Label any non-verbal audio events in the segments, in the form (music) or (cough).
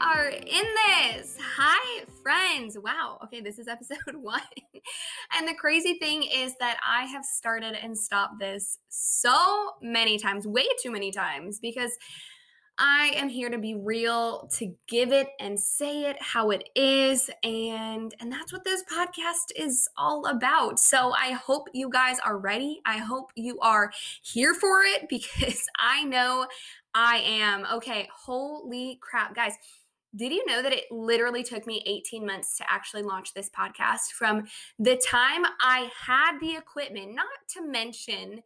Are in this. Hi, friends. Wow. Okay, this is (laughs) episode one. and the crazy thing is that I have started and stopped this so many times, way too many times, because I am here to be real, to give it and say it how it is, and and that's what this podcast is all about. So I hope you guys are ready. I hope you are here for it (laughs) because I know I am. Okay, holy crap, guys. Did you know that it literally took me 18 months to actually launch this podcast from the time I had the equipment, not to mention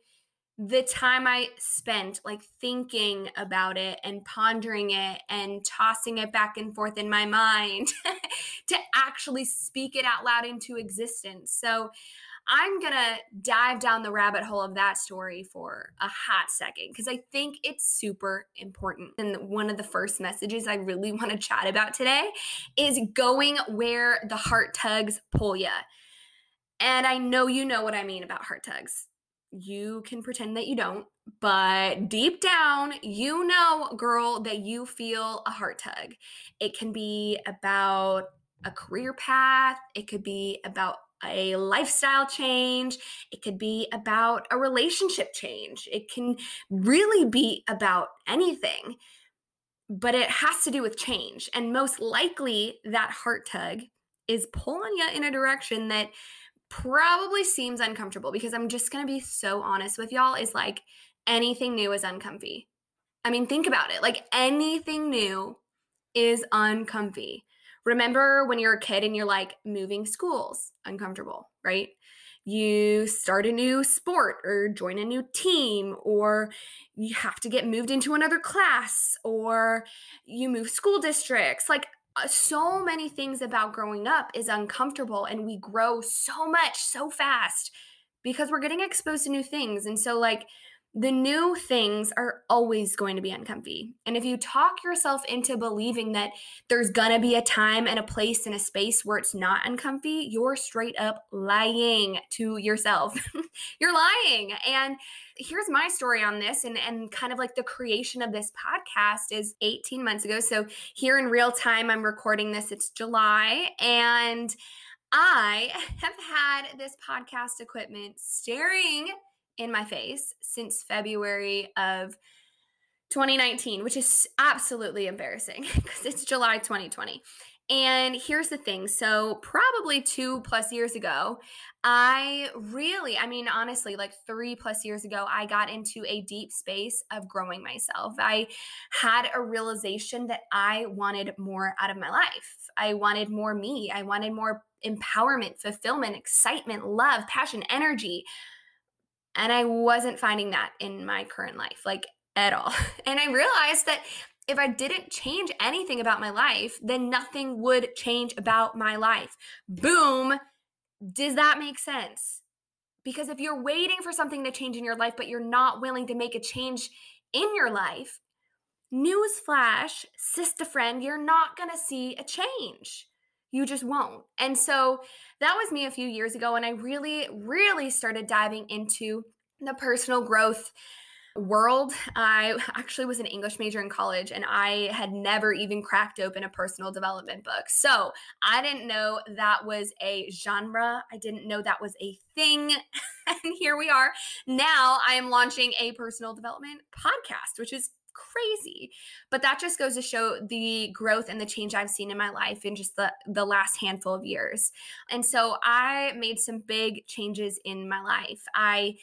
the time I spent like thinking about it and pondering it and tossing it back and forth in my mind (laughs) to actually speak it out loud into existence. So I'm going to dive down the rabbit hole of that story for a hot second because I think it's super important. And one of the first messages I really (laughs) want to chat about today is going where the heart tugs pull you. And I know you know what I mean about heart tugs you can pretend that you don't, but deep down, you know, girl, that you feel a heart tug. It can be about a career path, it could be about a lifestyle change, it could be about a relationship change, it can really be about anything. But it has to do with change. And most likely, that heart tug is pulling you in a direction that probably seems uncomfortable because I'm just going to be so honest with y'all is like anything new is uncomfy. I mean, think about it. Like anything new is uncomfy. Remember when you're a kid and you're like moving schools, uncomfortable, right? You start a new sport or join a new team, or you have to get moved into another class, or you move school districts. Like uh, so many things about growing up is uncomfortable and we grow so much so fast because we're getting exposed to new things and so like the new things are always going to be uncomfy. And if you talk yourself into believing that there's gonna be a time and a place and a space where it's not uncomfy, you're straight up lying to yourself. (laughs) you're lying. And here's my story on this and, and kind of like the creation of this podcast is 18 months ago. So here in real time, I'm recording this, it's July. And I (laughs) have had this podcast equipment staring in my face since February of 2019, which is absolutely embarrassing (laughs) because it's July 2020. And here's the thing so, probably two plus years ago, I really, I mean, honestly, like three plus years ago, I got into a deep space of growing myself. I had a realization that I wanted more out of my life. I wanted more me. I wanted more empowerment, fulfillment, excitement, love, passion, energy. And I wasn't finding that in my current life, like at all. (laughs) And I realized that if I didn't change anything about my life, then nothing would change about my life. Boom. Does that make sense? Because if you're waiting for something to change in your life, but you're not willing to make a change in your life, newsflash, sister friend, you're not going to see a change. You just won't. And so that was me a few years ago. And I really, really started diving into the personal growth world. I (laughs) actually was an English major in college and I had never even cracked open a personal development book. So I didn't know that was a genre. I didn't know that was a thing. (laughs) and here we are. Now I am launching a personal development podcast, which is crazy. But that just goes to show the growth and the change I've seen in my life in just the the last handful of years. And so I made some big changes in my life. I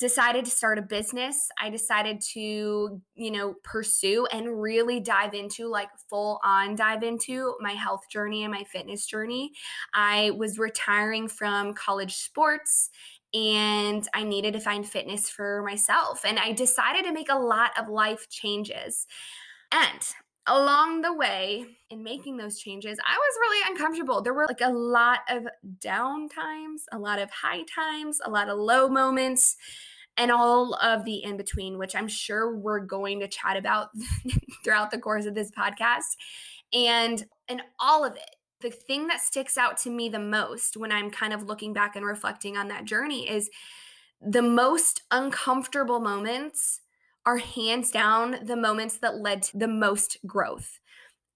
decided to start a business. I decided to, you know, pursue and really dive into like full on dive into my health journey and my fitness journey. I was retiring from college sports and I needed to find fitness for myself. And I decided to make a lot of life changes. And along the way in making those changes, I was really uncomfortable. There were like a lot of down times, a lot of high times, a lot of low moments, and all of the in between, which I'm sure we're going to chat about (laughs) throughout the course of this podcast. And and all of it the thing that sticks out to me the most when I'm kind of looking back and reflecting on that journey is the most uncomfortable moments are hands down the moments that led to the most growth.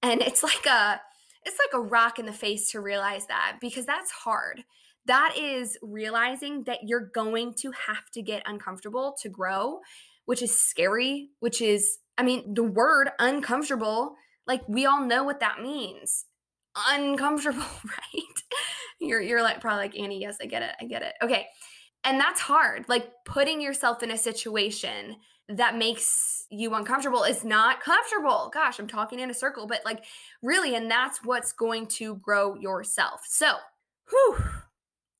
And it's like a it's like a rock in the face to realize that because that's hard. That is realizing that you're going to have to get uncomfortable to grow, which is scary, which is I mean, the word uncomfortable, like we all know what that means uncomfortable, (laughs) right? you're you're like probably like Annie, yes, I get it. I get it. Okay. And that's hard. Like putting yourself in a situation that makes you uncomfortable is not comfortable. Gosh, I'm talking in a circle, but like really, and that's what's going to grow yourself. So, whew,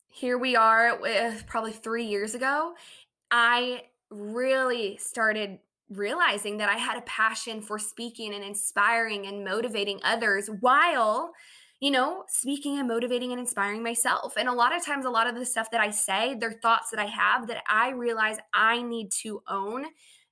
here we are with probably three years ago. I really started realizing that I had a passion for speaking and inspiring and motivating others while you know, speaking and motivating and inspiring myself. And a lot of times, a lot of the stuff that I say, they're thoughts that I have that I realize I need to own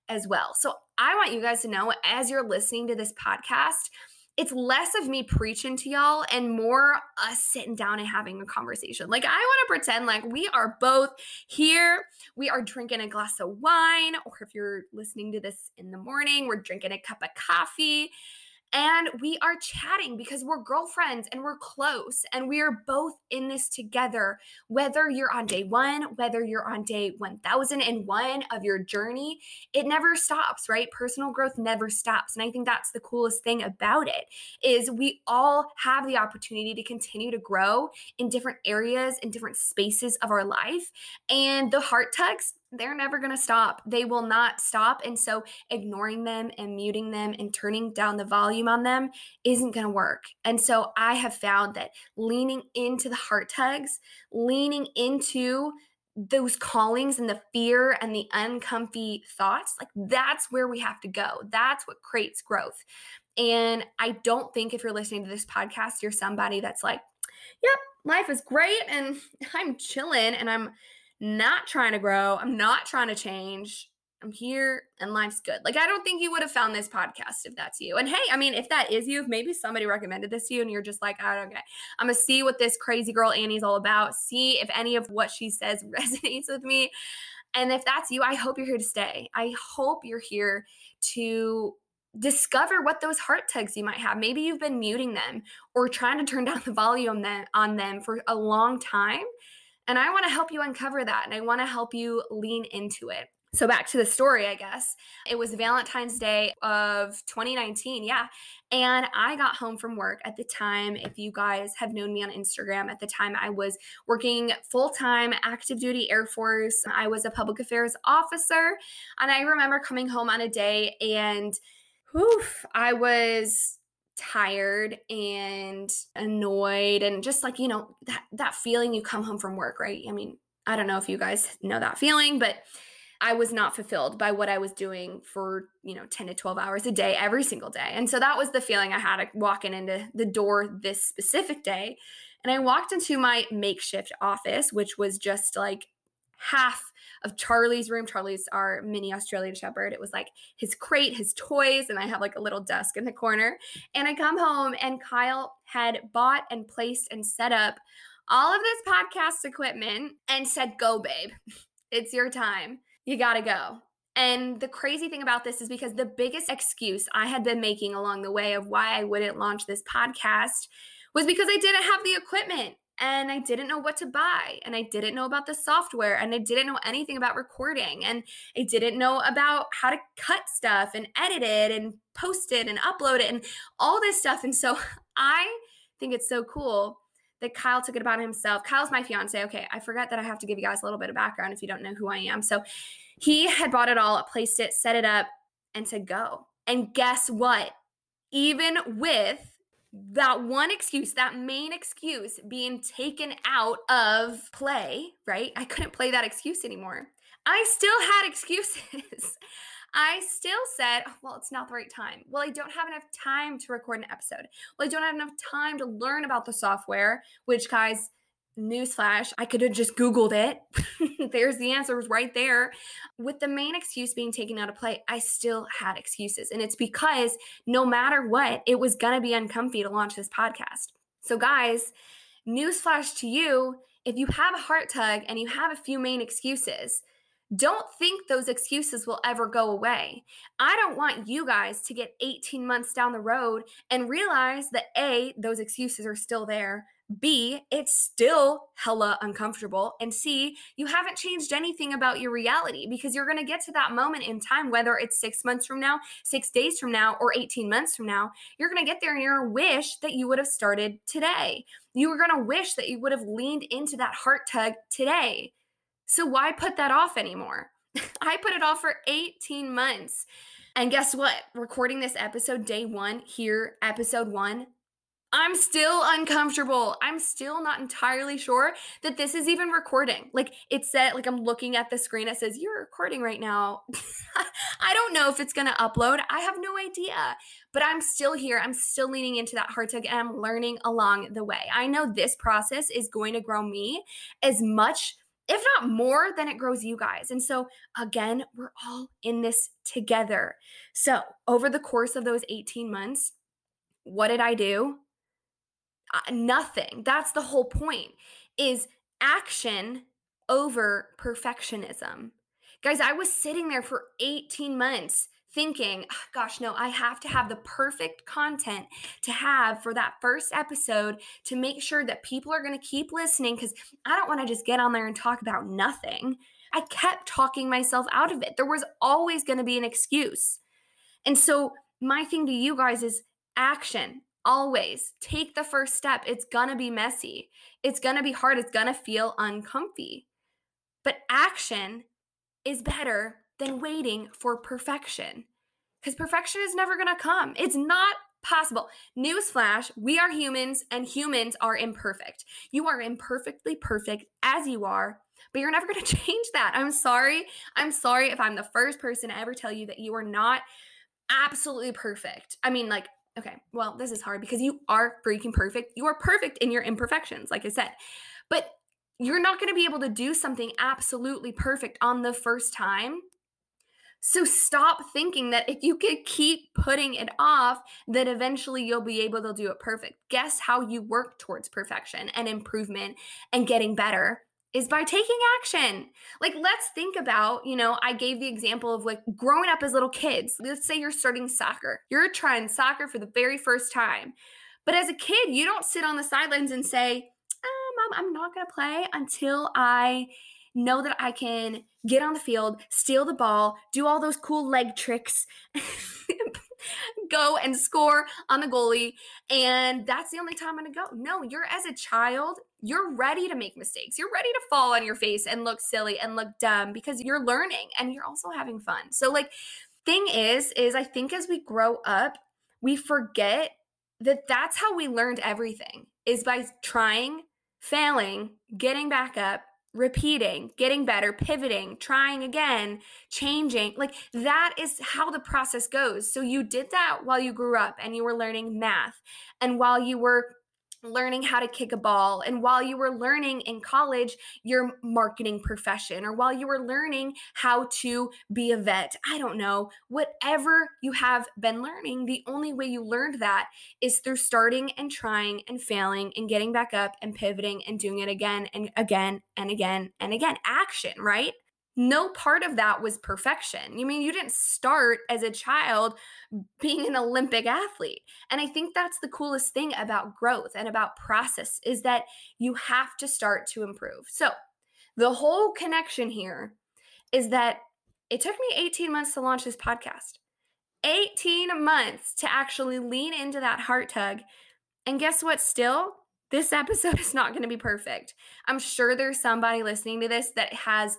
as well. So I want you guys to know as you're listening to this podcast, it's less of me preaching to y'all and more us sitting down and having a conversation. Like, I want to pretend like we are both here. We are drinking a glass of wine, or if you're listening to this in the morning, we're drinking a cup of coffee and we are chatting because we're girlfriends and we're close and we are both in this together. Whether you're on day one, whether you're on day 1001 of your journey, it never stops, right? Personal growth never stops. And I think that's the coolest thing about it is we all have the opportunity to continue to grow in different areas, in different spaces of our life. And the heart tugs, they're never going to stop. They will not stop. And so ignoring them and muting them and turning down the volume on them isn't going to work. And so I have found that leaning into the heart tugs, leaning into those callings and the fear and the uncomfy thoughts, like that's where we have to go. That's what creates growth. And I don't think if you're listening to this podcast, you're somebody that's like, yep, life is great and (laughs) I'm chilling and I'm not trying to grow. I'm not trying to change. I'm here and life's good. Like, I don't think you would have found this podcast if that's you. And hey, I mean, if that is you, if maybe somebody recommended this to you and you're just like, I don't get, I'm gonna see what this crazy girl Annie's all about, see if any of what she says (laughs) resonates with me. And if that's you, I hope you're here to stay. I hope you're here to discover what those heart tugs you might have. Maybe you've been muting them or trying to turn down the volume on them for a long time and I want to help you uncover that and I want to help you lean into it. So back to the story, I guess. It was Valentine's Day of 2019, yeah. And I got home from work at the time. If you guys have known me on Instagram, at the time I was working full time active duty Air Force. I was a public affairs officer. And I remember coming home on a day and whew, I was tired and annoyed and just like you know that that feeling you come home from work right? I mean i don't know if you guys know that feeling but i was not fulfilled by what i was doing for you know 10 to 12 hours a day every single day. And so that was the feeling i had walking into the door this specific day. And i walked into my makeshift office which was just like half of Charlie's room. Charlie's our mini Australian Shepherd. It was like his crate, his toys, and I have like a little desk in the corner. And I come home and Kyle had bought and placed and set up all of this podcast equipment and said, Go, babe. It's your time. You got to go. And the crazy thing about this is because the biggest excuse I had been making along the way of why I wouldn't launch this podcast was because I didn't have the equipment and I didn't know what to buy and I didn't know about the software and I didn't know anything about recording and I didn't know about how to cut stuff and edit it and post it and upload it and all this stuff. And so (laughs) I think it's so cool that Kyle took it upon himself. Kyle's my fiance. Okay, I forgot that I have to give you guys a little bit of background if you don't know who I am. So he had bought it all, placed it, set it up, and said, go. And guess what? Even with that one excuse, that main excuse being taken out of play, right? I couldn't play that excuse anymore. I still had (laughs) excuses. I still said, oh, well, it's not the right time. Well, I don't have enough time to record an episode. Well, I don't have enough time to learn about the software, which, guys, newsflash, I could have just Googled it. (laughs) There's the answers right there. With the main excuse being taken out of play, I still had excuses. And it's because no matter what, it was going to be uncomfy to launch this podcast. So, guys, newsflash to you if you have a heart tug and you have a few main excuses, don't think those excuses will ever go away. I don't want you guys to get 18 months down the road and realize that A, those excuses are still there. B, it's still hella uncomfortable. And C, you haven't changed anything about your reality because you're going to get to that moment in time, whether it's six months from now, six days from now, or 18 months from now. You're going to get there and you're going to wish that you would have started today. You were going to wish that you would have leaned into that heart tug today. So why put that off anymore? (laughs) I put it off for 18 months. And guess what? Recording this episode day one, here, episode one, I'm still uncomfortable. I'm still not entirely sure that this is even recording. Like it said, like I'm looking at the screen, it says, You're recording right now. (laughs) I don't know if it's gonna upload. I have no idea. But I'm still here. I'm still leaning into that heart tug and I'm learning along the way. I know this process is going to grow me as much if not more than it grows you guys. And so, again, we're all in this together. So, over the course of those 18 months, what did I do? Uh, nothing. That's the whole point is action over perfectionism. Guys, I was sitting there for 18 months thinking, oh, gosh, no, I have to have the perfect content to have for that first episode to make sure that people are going to keep listening because I don't want to just get on there and talk about nothing. I kept talking myself out of it. There was always going to be an excuse. And so, my thing to you guys is action. Always take the first step. It's going to be messy. It's going to be hard. It's going to feel uncomfy. But action is better than waiting for perfection. Because perfection is never going to come. It's not possible. Newsflash, we are humans and humans are imperfect. You are imperfectly perfect as you are, but you're never going (laughs) to change that. I'm sorry. I'm sorry if I'm the first person to ever tell you that you are not absolutely perfect. I mean, like, okay, well, this is hard because you are freaking perfect. You are perfect in your imperfections, like I said. But you're not going to be able to do something absolutely perfect on the first time so stop thinking that if you could keep putting it off, that eventually you'll be able to do it perfect. Guess how you work towards perfection and improvement and getting better is by taking action. Like, let's think about, you know, I gave the example of like growing up as little kids. Let's say you're starting soccer, you're trying soccer for the very first time. But as a kid, you don't sit on the sidelines and say, oh, Mom, I'm not going to play until I know that I can get on the field, steal the ball, do all those cool leg tricks, (laughs) go and score on the goalie. And that's the only time I'm going to go. No, you're as a child, you're ready to make mistakes. You're ready to fall on your face and look silly and look dumb because you're learning and you're also having fun. So, like, thing is, is I think as we grow up, we forget that that's how we learned everything is by trying, failing, getting back up, repeating, getting better, pivoting, trying again, changing. Like that is how the process goes. So you did that while you grew up and you were learning math and while you were learning how to kick a ball and while you were learning in college your marketing profession or while you were learning how to be a vet i don't know whatever you have been learning the only way you learned that is through starting and trying and failing and getting back up and pivoting and doing it again and again and again and again. Action right no part of that was perfection. You mean you didn't start as a child being an Olympic athlete. And I think that's the coolest thing about growth and about process is that you have to start to improve. So, the whole connection here is that it took me 18 months to launch this podcast. 18 months to actually lean into that heart tug. And guess what? Still, this episode (laughs) is not going to be perfect. I'm sure there's somebody listening to this that has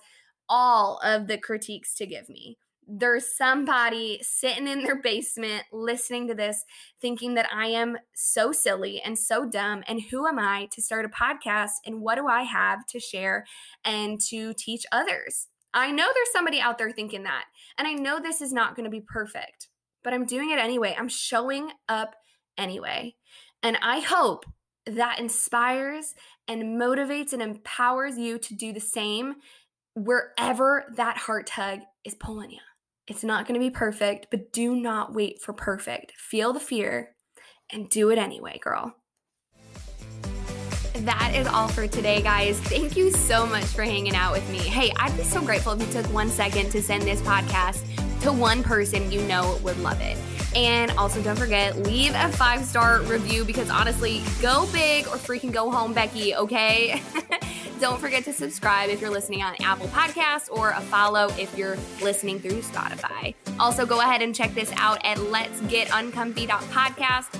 all of the critiques to give me. There's somebody sitting in their basement listening to this thinking that I am so silly and so dumb. And who am I to start a podcast? And what do I have to share and to teach others? I know there's somebody out there thinking that. And I know this is not going to be perfect, but I'm doing it anyway. I'm showing up anyway. And I hope that inspires and motivates and empowers you to do the same wherever that heart tug is pulling you. It's not going to be perfect, but do not wait for perfect. Feel the fear and do it anyway, girl. That is all for today, guys. Thank you so much for hanging out with me. Hey, I'd be so grateful if you took one second to send this podcast to one person you know would love it. And also, don't forget, leave a five star review because honestly, go big or freaking go home, Becky, okay? (laughs) don't forget to subscribe if you're listening on Apple Podcasts or a follow if you're listening through Spotify. Also, go ahead and check this out at Let's Get Uncomfy.podcast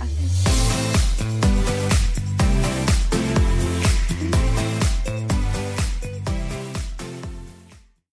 you.